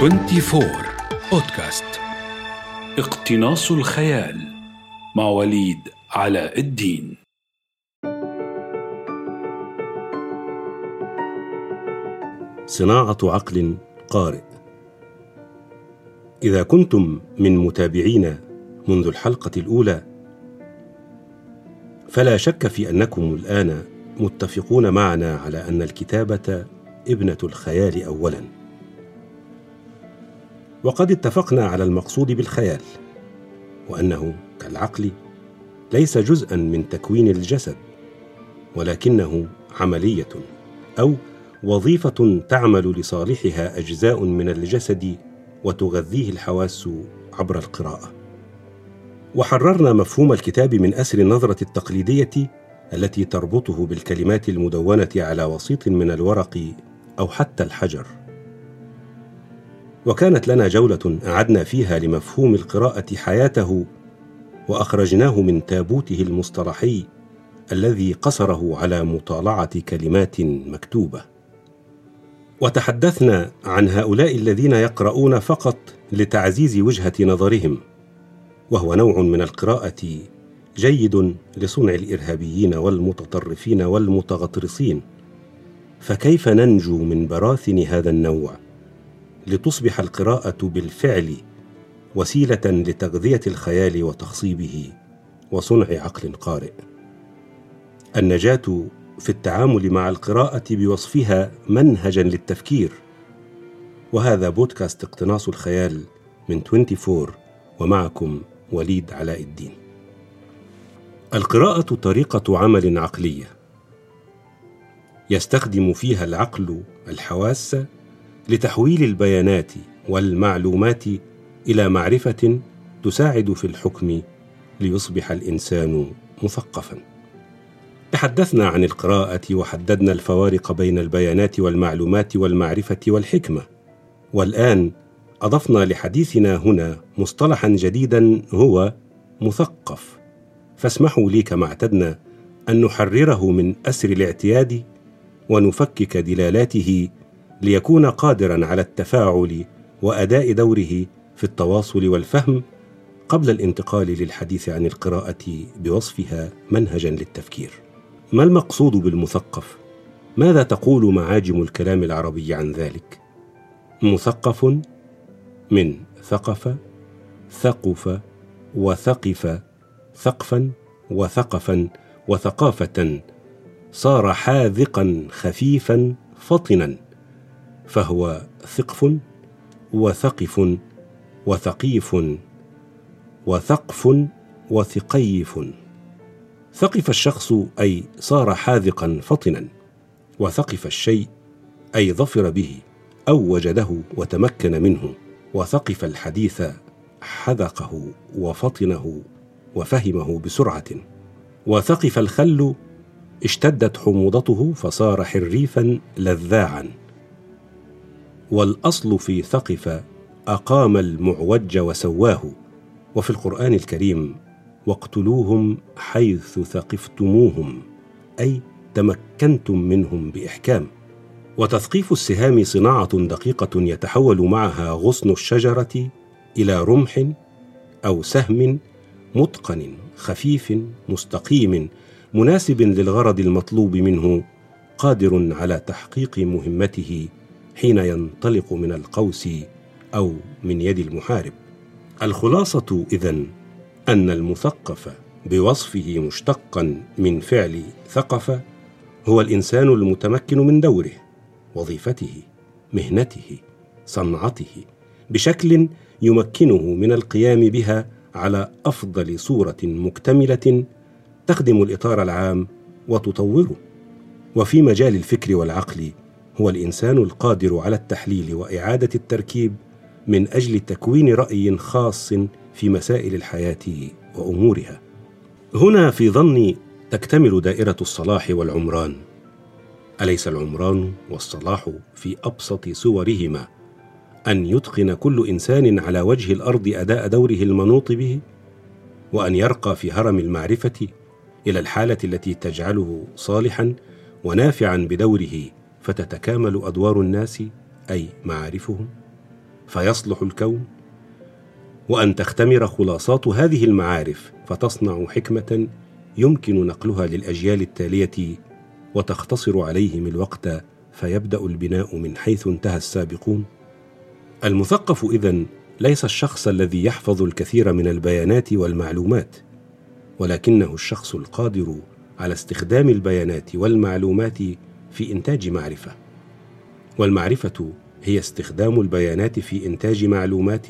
24 بودكاست اقتناص الخيال مع وليد علاء الدين. صناعة عقل قارئ. إذا كنتم من متابعينا منذ الحلقة الأولى فلا شك في أنكم الآن متفقون معنا على أن الكتابة ابنة الخيال أولاً. وقد اتفقنا على المقصود بالخيال وأنه كالعقل ليس جزءا من تكوين الجسد ولكنه عملية أو وظيفة تعمل لصالحها أجزاء من الجسد وتغذيه الحواس عبر القراءة. وحررنا مفهوم الكتاب من أسر النظرة التقليدية التي تربطه بالكلمات المدونة على وسيط من الورق أو حتى الحجر. وكانت لنا جولة أعدنا فيها لمفهوم القراءة حياته وأخرجناه من تابوته المصطلحي الذي قصره على مطالعة كلمات مكتوبة. وتحدثنا عن هؤلاء الذين يقرؤون فقط لتعزيز وجهة نظرهم وهو نوع من القراءة جيد لصنع الإرهابيين والمتطرفين والمتغطرسين. فكيف ننجو من براثن هذا النوع؟ لتصبح القراءة بالفعل وسيلة لتغذية الخيال وتخصيبه وصنع عقل قارئ. النجاة في التعامل مع القراءة بوصفها منهجا للتفكير وهذا بودكاست اقتناص الخيال من 24 ومعكم وليد علاء الدين. القراءة طريقة عمل عقلية. يستخدم فيها العقل الحواس لتحويل البيانات والمعلومات إلى معرفة تساعد في الحكم ليصبح الإنسان مثقفا. تحدثنا عن القراءة وحددنا الفوارق بين البيانات والمعلومات والمعرفة والحكمة. والآن أضفنا لحديثنا هنا مصطلحا جديدا هو مثقف. فاسمحوا لي كما اعتدنا أن نحرره من أسر الاعتياد ونفكك دلالاته ليكون قادرا على التفاعل وأداء دوره في التواصل والفهم قبل الانتقال للحديث عن القراءة بوصفها منهجا للتفكير. ما المقصود بالمثقف؟ ماذا تقول معاجم الكلام العربي عن ذلك؟ مثقف من ثقف ثقف وثقف ثقفا وثقفا وثقافة صار حاذقا خفيفا فطنا. فهو ثقف وثقف وثقيف وثقف وثقيف. ثقف الشخص أي صار حاذقا فطنا وثقف الشيء أي ظفر به أو وجده وتمكن منه وثقف الحديث حذقه وفطنه وفهمه بسرعة. وثقف الخل اشتدت حموضته فصار حريفا لذاعا. والأصل في ثقف أقام المعوج وسواه. وفي القرآن الكريم واقتلوهم حيث ثقفتموهم أي تمكنتم منهم بإحكام. وتثقيف السهام صناعة دقيقة يتحول معها غصن الشجرة إلى رمح أو سهم متقن خفيف مستقيم مناسب للغرض المطلوب منه قادر على تحقيق مهمته حين ينطلق من القوس أو من يد المحارب. الخلاصة إذن أن المثقف بوصفه مشتقا من فعل ثقف هو الإنسان المتمكن من دوره وظيفته مهنته صنعته بشكل يمكنه من القيام بها على أفضل صورة مكتملة تخدم الإطار العام وتطوره. وفي مجال الفكر والعقل هو الإنسان القادر على التحليل وإعادة التركيب من أجل تكوين رأي خاص في مسائل الحياة وأمورها. هنا في ظني تكتمل دائرة الصلاح والعمران. أليس العمران والصلاح في أبسط صورهما أن يتقن كل إنسان على وجه الأرض أداء دوره المنوط به؟ وأن يرقى في هرم المعرفة إلى الحالة التي تجعله صالحا ونافعا بدوره فتتكامل أدوار الناس أي معارفهم فيصلح الكون. وأن تختمر خلاصات هذه المعارف فتصنع حكمة يمكن نقلها للأجيال التالية وتختصر عليهم الوقت فيبدأ البناء من حيث انتهى السابقون. المثقف إذن ليس الشخص الذي يحفظ الكثير من البيانات والمعلومات ولكنه الشخص القادر على استخدام البيانات والمعلومات في إنتاج معرفة. والمعرفة هي استخدام البيانات في إنتاج معلومات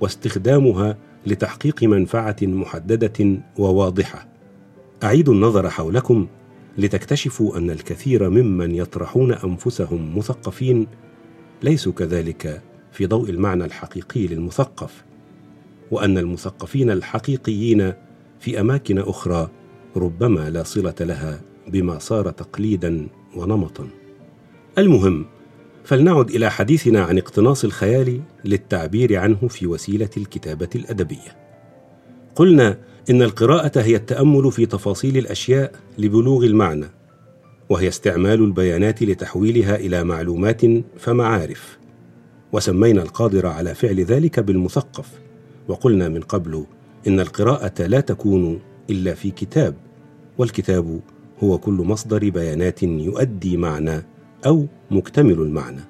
واستخدامها لتحقيق منفعة محددة وواضحة. أعيدوا النظر حولكم لتكتشفوا أن الكثير ممن يطرحون أنفسهم مثقفين ليسوا كذلك في ضوء المعنى الحقيقي للمثقف وأن المثقفين الحقيقيين في أماكن أخرى ربما لا صلة لها بما صار تقليدا ونمطا. المهم فلنعد إلى حديثنا عن اقتناص الخيال للتعبير عنه في وسيلة الكتابة الأدبية. قلنا إن القراءة هي التأمل في تفاصيل الأشياء لبلوغ المعنى وهي استعمال البيانات لتحويلها إلى معلومات فمعارف. وسمينا القادر على فعل ذلك بالمثقف وقلنا من قبل إن القراءة لا تكون إلا في كتاب والكتاب هو كل مصدر بيانات يؤدي معنى أو مكتمل المعنى.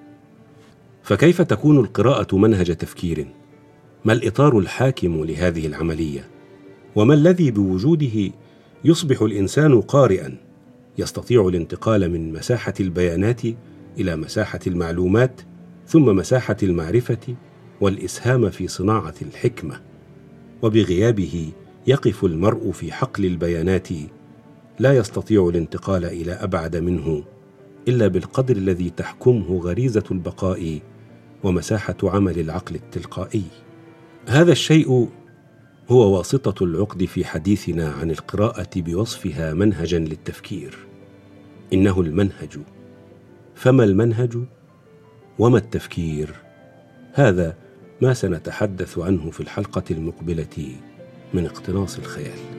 فكيف تكون القراءة منهج تفكير؟ ما الإطار الحاكم لهذه العملية؟ وما الذي بوجوده يصبح الإنسان قارئا؟ يستطيع الانتقال من مساحة البيانات إلى مساحة المعلومات ثم مساحة المعرفة والإسهام في صناعة الحكمة. وبغيابه يقف المرء في حقل البيانات لا يستطيع الانتقال إلى أبعد منه إلا بالقدر الذي تحكمه غريزة البقاء ومساحة عمل العقل التلقائي. هذا الشيء هو واسطة العقد في حديثنا عن القراءة بوصفها منهجا للتفكير. إنه المنهج. فما المنهج؟ وما التفكير؟ هذا ما سنتحدث عنه في الحلقة المقبلة من اقتناص الخيال.